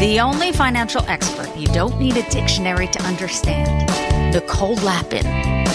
The only financial expert you don't need a dictionary to understand. Nicole Lapin.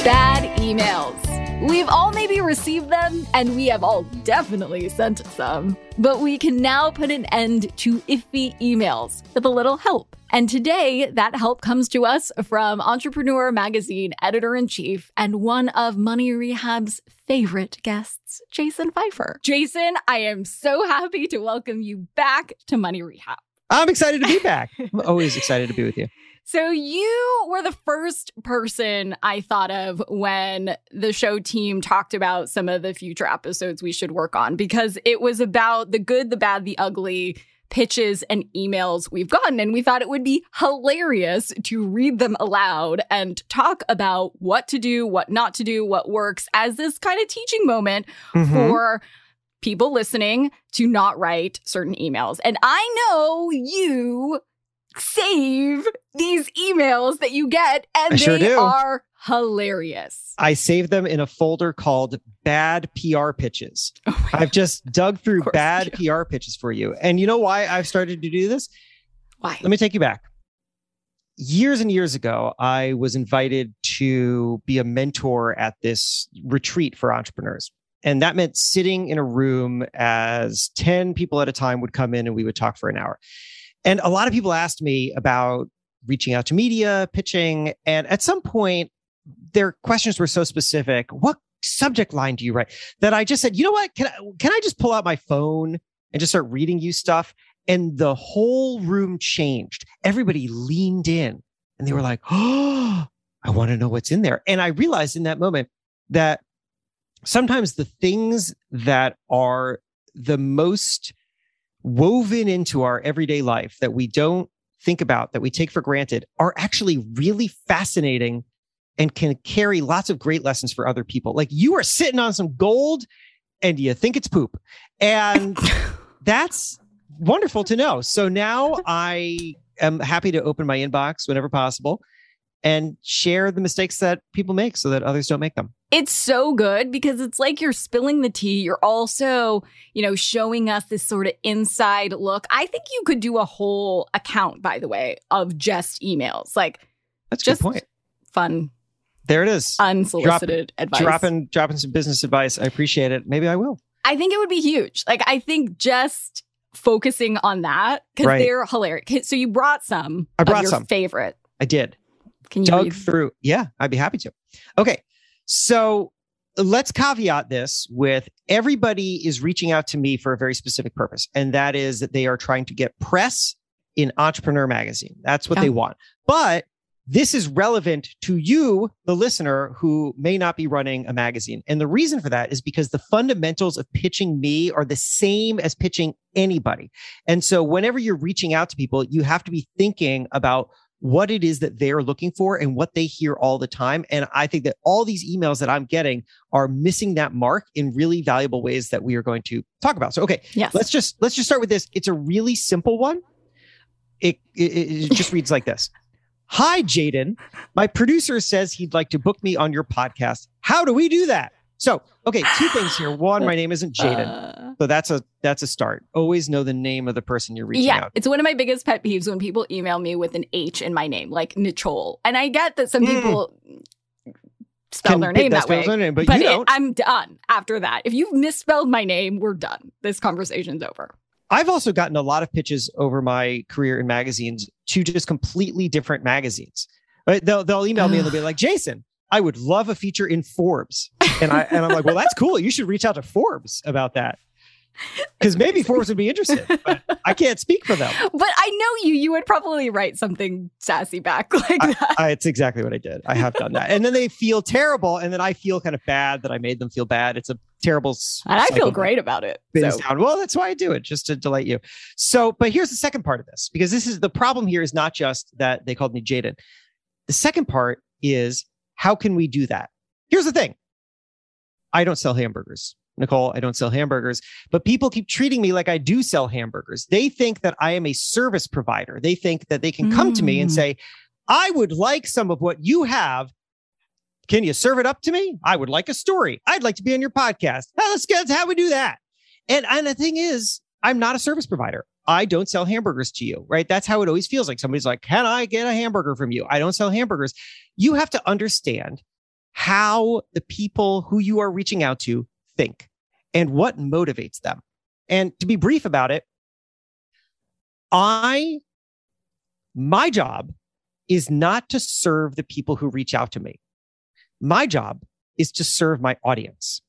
Bad emails. We've all maybe received them, and we have all definitely sent some. But we can now put an end to iffy emails with a little help. And today, that help comes to us from Entrepreneur Magazine editor in chief and one of Money Rehab's favorite guests, Jason Feifer. Jason, I am so happy to welcome you back to Money Rehab. I'm excited to be back. I'm always excited to be with you. So you were the first person I thought of when the show team talked about some of the future episodes we should work on because it was about the good, the bad, the ugly pitches and emails we've gotten and we thought it would be hilarious to read them aloud and talk about what to do, what not to do, what works as this kind of teaching moment Mhm. for people listening to not write certain emails. And I know you save these emails that you get and I sure they do. are hilarious. I save them in a folder called bad PR pitches. Oh I've just dug through bad PR pitches for you. And you know why I've started to do this? Why? Let me take you back. Years and years ago, I was invited to be a mentor at this retreat for entrepreneurs. And that meant sitting in a room as 10 people at a time would come in and we would talk for an hour. And a lot of people asked me about reaching out to media, pitching. And at some point, their questions were so specific. What subject line do you write? That I just said, you know what? Can I, can I just pull out my phone and just start reading you stuff? And the whole room changed. Everybody leaned in and they were like, oh, I want to know what's in there. And I realized in that moment that sometimes the things that are the most woven into our everyday life that we don't think about, that we take for granted, are actually really fascinating and can carry lots of great lessons for other people. Like you are sitting on some gold and you think it's poop. And that's wonderful to know. So now I am happy to open my inbox whenever possible and share the mistakes that people make so that others don't make them. It's so good because it's like you're spilling the tea. You're also, you know, showing us this sort of inside look. I think you could do a whole account, by the way, of just emails, like That's just good point. fun, There it is. unsolicited advice. dropping dropping some business advice. I appreciate it. Maybe I will. I think it would be huge. Like, I think just focusing on that because Right. they're hilarious. So you brought some. I of brought your some. favorite. I did. Can you Dug read? through. Yeah, I'd be happy to. Okay. So let's caveat this with everybody is reaching out to me for a very specific purpose. And that is that they are trying to get press in Entrepreneur Magazine. That's what they oh. want. But this is relevant to you, the listener, who may not be running a magazine. And the reason for that is because the fundamentals of pitching me are the same as pitching anybody. And so whenever you're reaching out to people, you have to be thinking about what it is that they're looking for and what they hear all the time. And I think that all these emails that I'm getting are missing that mark in really valuable ways that we are going to talk about. So, okay, Yes. let's just let's just start with this. It's a really simple one. It it, it just reads like this. Hi, Jaden. My producer says he'd like to book me on your podcast. How do we do that? So, okay, two things here. One, my name isn't Jaden. Uh, So that's a that's a start. Always know the name of the person you're reaching out. yeah, out. it's one of my biggest pet peeves when people email me with an H in my name, like Nicole. And I get that some Mm. people spell Can their name that way. name, but, but you it- don't. I'm done after that. If you've misspelled my name, we're done. This conversation's over. I've also gotten a lot of pitches over my career in magazines to just completely different magazines. They'll they'll email me and they'll be like, Jason, I would love a feature in Forbes. And I and I'm like, well, that's cool. You should reach out to Forbes about that. Because maybe Forbes would be interested, but I can't speak for them. But I know you. You would probably write something sassy back like that. I, it's exactly what I did. I have done that. And then they feel terrible. And then I feel kind of bad that I made them feel bad. It's a terrible. And I feel great about it. So down. Well, that's why I do it, just to delight you. So, but here's the second part of this, because this is the problem here is not just that they called me Jaden. The second part is how can we do that? Here's the thing. I don't sell hamburgers. Nicole, I don't sell hamburgers, but people keep treating me like I do sell hamburgers. They think that I am a service provider. They think that they can come to me and Mm. say, I would like some of what you have. Can you serve it up to me? I would like a story. I'd like to be on your podcast. Now, let's get how we do that. And and the thing is, I'm not a service provider. I don't sell hamburgers to you, right? That's how it always feels like somebody's like, "Can I get a hamburger from you?" I don't sell hamburgers. You have to understand how the people who you are reaching out to think and what motivates them. And to be brief about it, I my job is not to serve the people who reach out to me. My job is to serve my audience.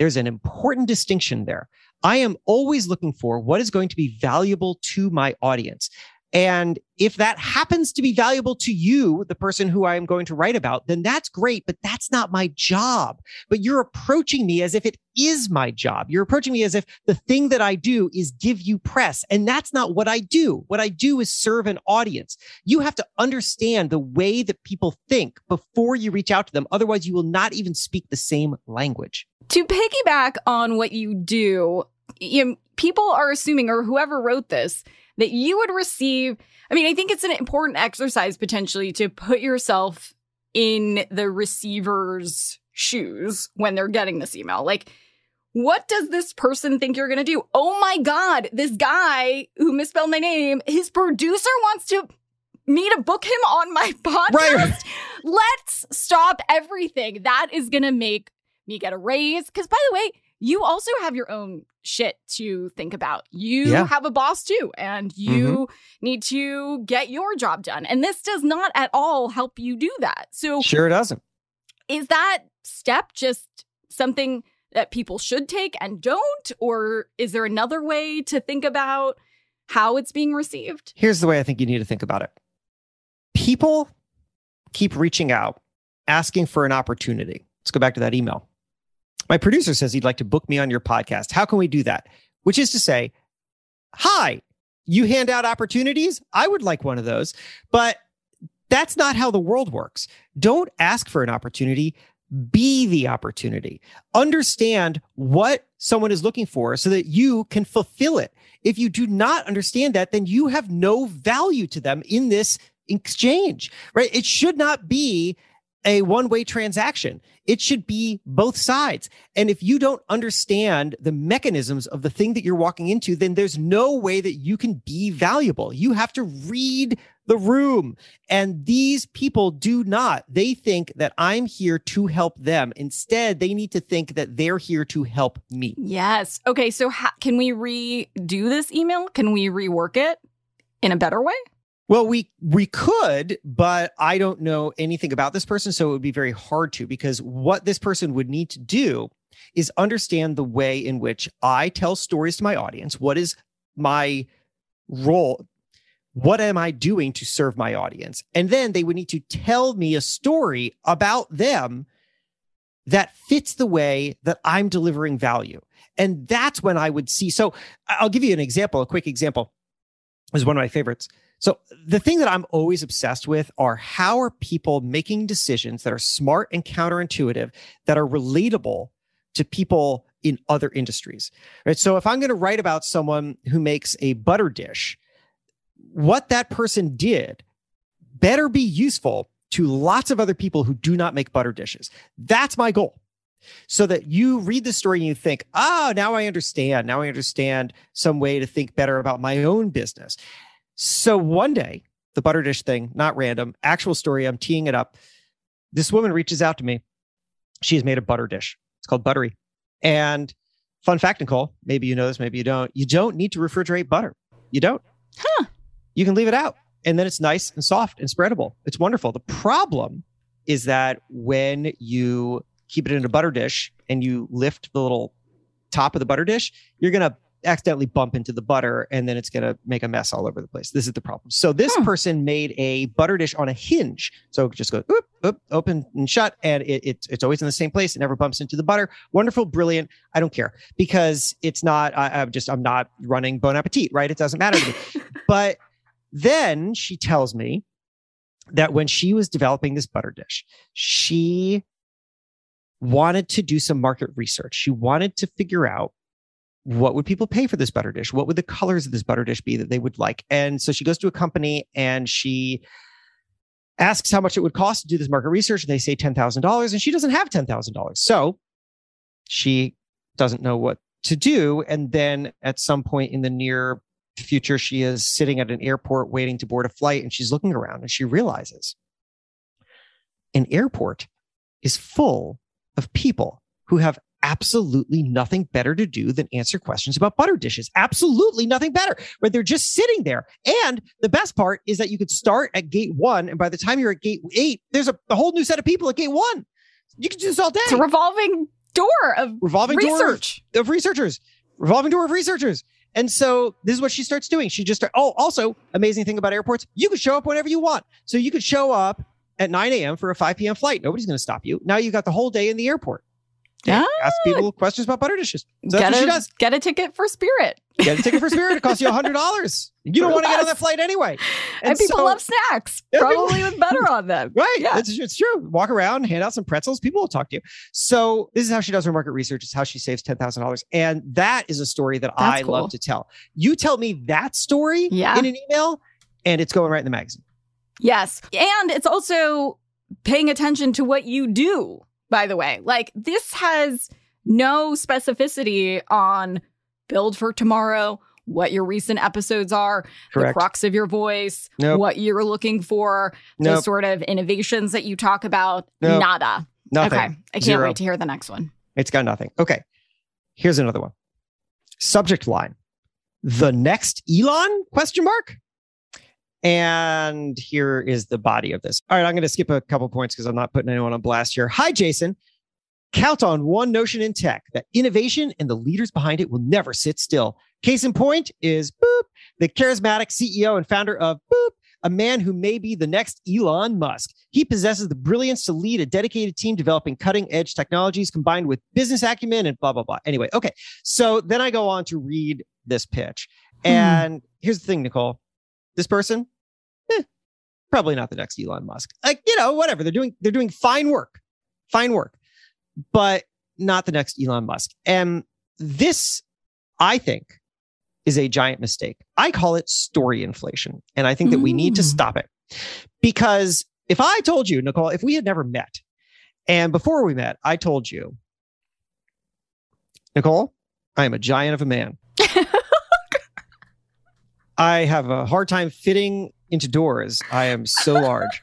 There's an important distinction there. I am always looking for what is going to be valuable to my audience. And if that happens to be valuable to you, the person who I am going to write about, then that's great, but that's not my job. But you're approaching me as if it is my job. You're approaching me as if the thing that I do is give you press. And that's not what I do. What I do is serve an audience. You have to understand the way that people think before you reach out to them. Otherwise, you will not even speak the same language. to piggyback on what you do, you know, people are assuming, or whoever wrote this, that you would receive. I mean, I think it's an important exercise potentially to put yourself in the receiver's shoes when they're getting this email. Like, what does this person think you're going to do? Oh my God, this guy who misspelled my name, his producer wants to me to book him on my podcast. Right. Let's stop everything. That is going to make me get a raise. Because, by the way, you also have your own shit to think about. You Yeah. have a boss too, and you mm-hmm. need to get your job done. And this does not at all help you do that. So, Sure, it doesn't. is that step just something that people should take and don't? Or is there another way to think about how it's being received? Here's the way I think you need to think about it. People keep reaching out, asking for an opportunity. Let's go back to that email. My producer says he'd like to book me on your podcast. How can we do that? Which is to say, hi, you hand out opportunities. I would like one of those, but that's not how the world works. Don't ask for an opportunity. Be the opportunity. Understand what someone is looking for so that you can fulfill it. If you do not understand that, then you have no value to them in this exchange, right? It should not be a one way transaction. It should be both sides. And if you don't understand the mechanisms of the thing that you're walking into, then there's no way that you can be valuable. You have to read the room. And these people do not. They think that I'm here to help them. Instead, they need to think that they're here to help me. Yes. Okay. So, can we redo this email? Can we rework it in a better way? Well, we we could, but I don't know anything about this person, so it would be very hard to because what this person would need to do is understand the way in which I tell stories to my audience. What is my role? What am I doing to serve my audience? And then they would need to tell me a story about them that fits the way that I'm delivering value. And that's when I would see. So I'll give you an example, a quick example. Is one of my favorites. So the thing that I'm always obsessed with are how are people making decisions that are smart and counterintuitive that are relatable to people in other industries. Right? So if I'm going to write about someone who makes a butter dish, what that person did better be useful to lots of other people who do not make butter dishes. That's my goal. so that you read the story and you think, oh, now I understand. Now I understand some way to think better about my own business. So one day, the butter dish thing, not random, actual story, I'm teeing it up. This woman reaches out to me. She has made a butter dish. It's called Butterie. And fun fact, Nicole, maybe you know this, maybe you don't. You don't need to refrigerate butter. You don't. Huh. You can leave it out and then it's nice and soft and spreadable. It's wonderful. The problem is that when you keep it in a butter dish and you lift the little top of the butter dish, you're going to accidentally bump into the butter and then it's going to make a mess all over the place. This is the problem. So this Hmm. person made a butter dish on a hinge. So it just goes oop, oop, open and shut and it, it, it's always in the same place. It never bumps into the butter. Wonderful, brilliant. I don't care because it's not, I, I'm just, I'm not running Bon Appetit, right? It doesn't matter to me. but then she tells me that when she was developing this butter dish, she wanted to do some market research. She wanted to figure out what would people pay for this butter dish? What would the colors of this butter dish be that they would like? And so she goes to a company and she asks how much it would cost to do this market research. And they say $10,000 and she doesn't have $10,000. So she doesn't know what to do. And then at some point in the near future, she is sitting at an airport waiting to board a flight and she's looking around and she realizes an airport is full of people who have absolutely nothing better to do than answer questions about butter dishes. Absolutely nothing better. Where they're just sitting there. And the best part is that you could start at gate one, and by the time you're at gate eight, there's a, a whole new set of people at gate one. You can do this all day. It's a revolving door of revolving door of- research. of researchers, revolving door of researchers. And so this is what she starts doing. She just start, oh, also amazing thing about airports, you could show up whenever you want. So you could show up at 9 a.m. for a 5 p.m. flight. Nobody's going to stop you. Now you got the whole day in the airport. Yeah. Ask people questions about butter dishes. So that's get what she a, does. Get a ticket for Spirit. Get a ticket for Spirit. It costs you hundred dollars. You don't want to get on that flight anyway. And, people so- love snacks, people- probably with butter on them. Right. Yeah. It's, it's true. Walk around, hand out some pretzels. People will talk to you. So this is how she does her market research. It's how she saves ten thousand dollars, and that is a story that That's I cool. love to tell. You tell me that story Yeah. in an email, and it's going right in the magazine. Yes. And it's also paying attention to what you do, by the way. Like this has no specificity on build for tomorrow, what your recent episodes are, the crux of your voice, Nope. what you're looking for, the sort of innovations that you talk about. Nope. Nada. Nothing. Okay. I can't Zero. wait to hear the next one. It's got nothing. Okay. Here's another one. Subject line. The next Elon question mark? And here is the body of this. All right, I'm going to skip a couple points because I'm not putting anyone on blast here. Hi, Jason. Count on one notion in tech that innovation and the leaders behind it will never sit still. Case in point is Boop, the charismatic CEO and founder of Boop, a man who may be the next Elon Musk. He possesses the brilliance to lead a dedicated team developing cutting edge technologies combined with business acumen and blah, blah, blah. Anyway, okay. So then I go on to read this pitch. Hmm. And here's the thing, Nicole this person, eh, probably not the next Elon Musk. Like, you know, whatever. They're doing, they're doing fine work, fine work, but not the next Elon Musk. And this, I think, is a giant mistake. I call it story inflation. And I think that we need to Mm. stop it because if I told you, Nicole, if we had never met and before we met, I told you, Nicole, I am a giant of a man. I have a hard time fitting into doors. I am so large.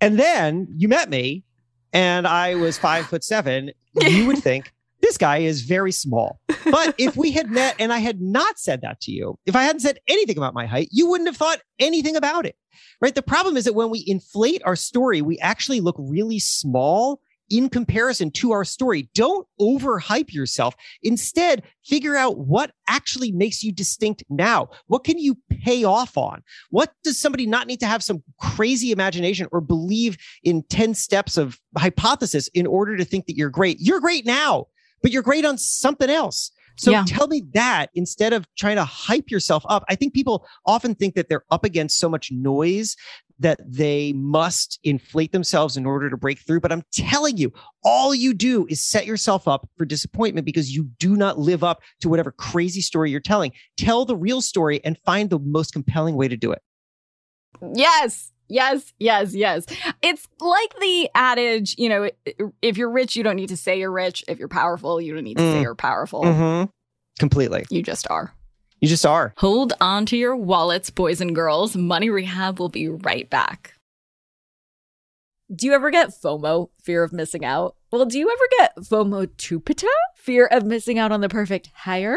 and then you met me and I was five foot seven. You would think this guy is very small. But if we had met and I had not said that to you, if I hadn't said anything about my height, you wouldn't have thought anything about it. Right. The problem is that when we inflate our story, we actually look really small in comparison to our story. Don't overhype yourself. Instead, figure out what actually makes you distinct now. What can you pay off on? What does somebody not need to have some crazy imagination or believe in 10 steps of hypothesis in order to think that you're great? You're great now, but you're great on something else. So Yeah. tell me that instead of trying to hype yourself up. I think people often think that they're up against so much noise that they must inflate themselves in order to break through. But I'm telling you, all you do is set yourself up for disappointment because you do not live up to whatever crazy story you're telling. Tell the real story and find the most compelling way to do it. Yes. Yes, yes, yes. It's like the adage, you know, if you're rich, you don't need to say you're rich. If you're powerful, you don't need to say Mm. you're powerful. Mm-hmm. Completely. You just are. You just are. Hold on to your wallets, boys and girls. Money Rehab will be right back. Do you ever get FOMO, fear of missing out? Well, do you ever get FOMO tupita, fear of missing out on the perfect hire?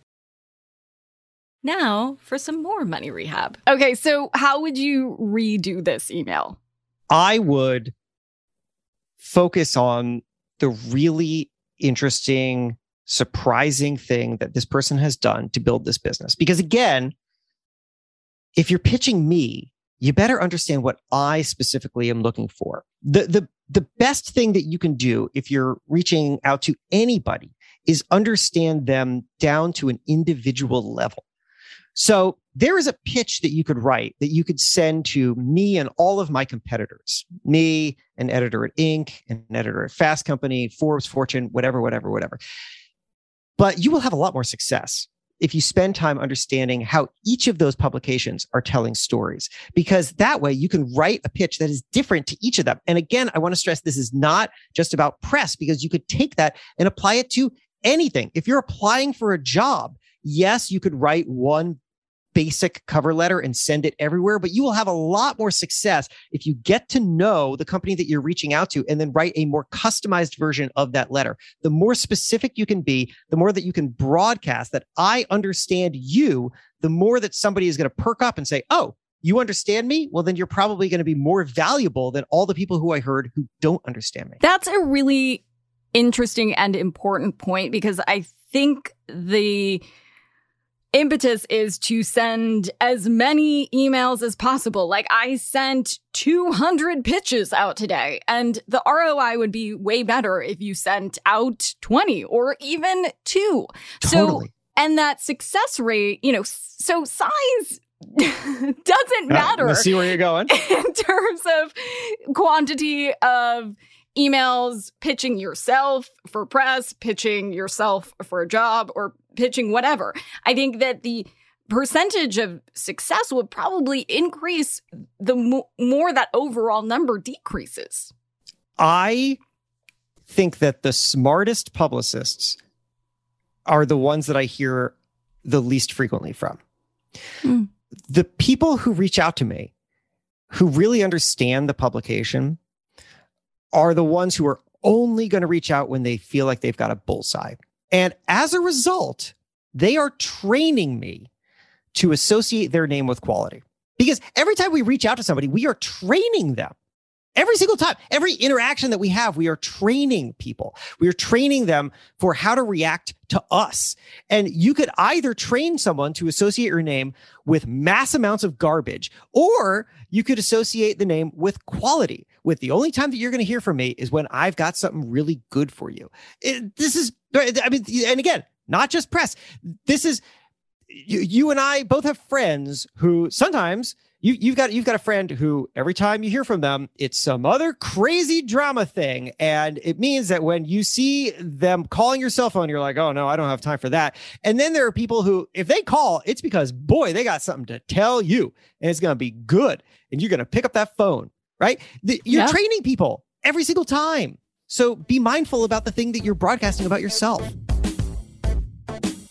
Now for some more money rehab. Okay, so how would you redo this email? I would focus on the really interesting, surprising thing that this person has done to build this business. Because again, if you're pitching me, you better understand what I specifically am looking for. The, the, the best thing that you can do if you're reaching out to anybody is understand them down to an individual level. So there is a pitch that you could write that you could send to me and all of my competitors, me, an editor at Inc., an editor at Fast Company, Forbes, Fortune, whatever, whatever, whatever. But you will have a lot more success if you spend time understanding how each of those publications are telling stories, because that way you can write a pitch that is different to each of them. And again, I want to stress this is not just about press, because you could take that and apply it to anything. If you're applying for a job, yes, you could write one basic cover letter and send it everywhere, but you will have a lot more success if you get to know the company that you're reaching out to and then write a more customized version of that letter. The more specific you can be, the more that you can broadcast that I understand you, the more that somebody is going to perk up and say, Oh, you understand me? Well, then you're probably going to be more valuable than all the people who I heard who don't understand me. That's a really interesting and important point because I think the impetus is to send as many emails as possible. Like I sent 200 pitches out today and the ROI would be way better if you sent out 20 or even two. Totally. So, and that success rate, you know, so size doesn't matter Uh, see where you're going. in terms of quantity of emails pitching yourself for press, pitching yourself for a job, or pitching whatever. I think that the percentage of success would probably increase the mo- more that overall number decreases. I think that the smartest publicists are the ones that I hear the least frequently from. Hmm. The people who reach out to me, who really understand the publication, are the ones who are only going to reach out when they feel like they've got a bullseye. And as a result, they are training me to associate their name with quality. Because every time we reach out to somebody, we are training them Every single time, every interaction that we have, we are training people. We are training them for how to react to us. And you could either train someone to associate your name with mass amounts of garbage, or you could associate the name with quality. With the only time that you're going to hear from me is when I've got something really good for you. It, this is, I mean, and again, not just press. This is, you, you and I both have friends who sometimes you you've got you've got a friend who every time you hear from them, it's some other crazy drama thing, and it means that when you see them calling your cell phone, you're like, oh no, I don't have time for that. And then there are people who, if they call, it's because boy, they got something to tell you, and it's going to be good, and you're going to pick up that phone, right? The, you're yeah. training people every single time. So be mindful about the thing that you're broadcasting about yourself.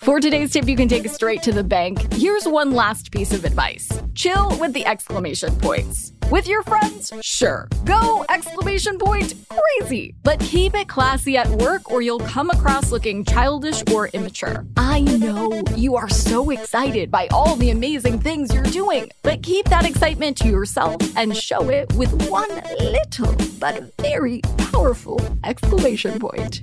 For today's tip, you can take straight to the bank. Here's one last piece of advice chill with the exclamation points. With your friends, sure, go exclamation point crazy, but keep it classy at work or you'll come across looking childish or immature. I know you are so excited by all the amazing things you're doing, but keep that excitement to yourself and show it with one little but very powerful exclamation point.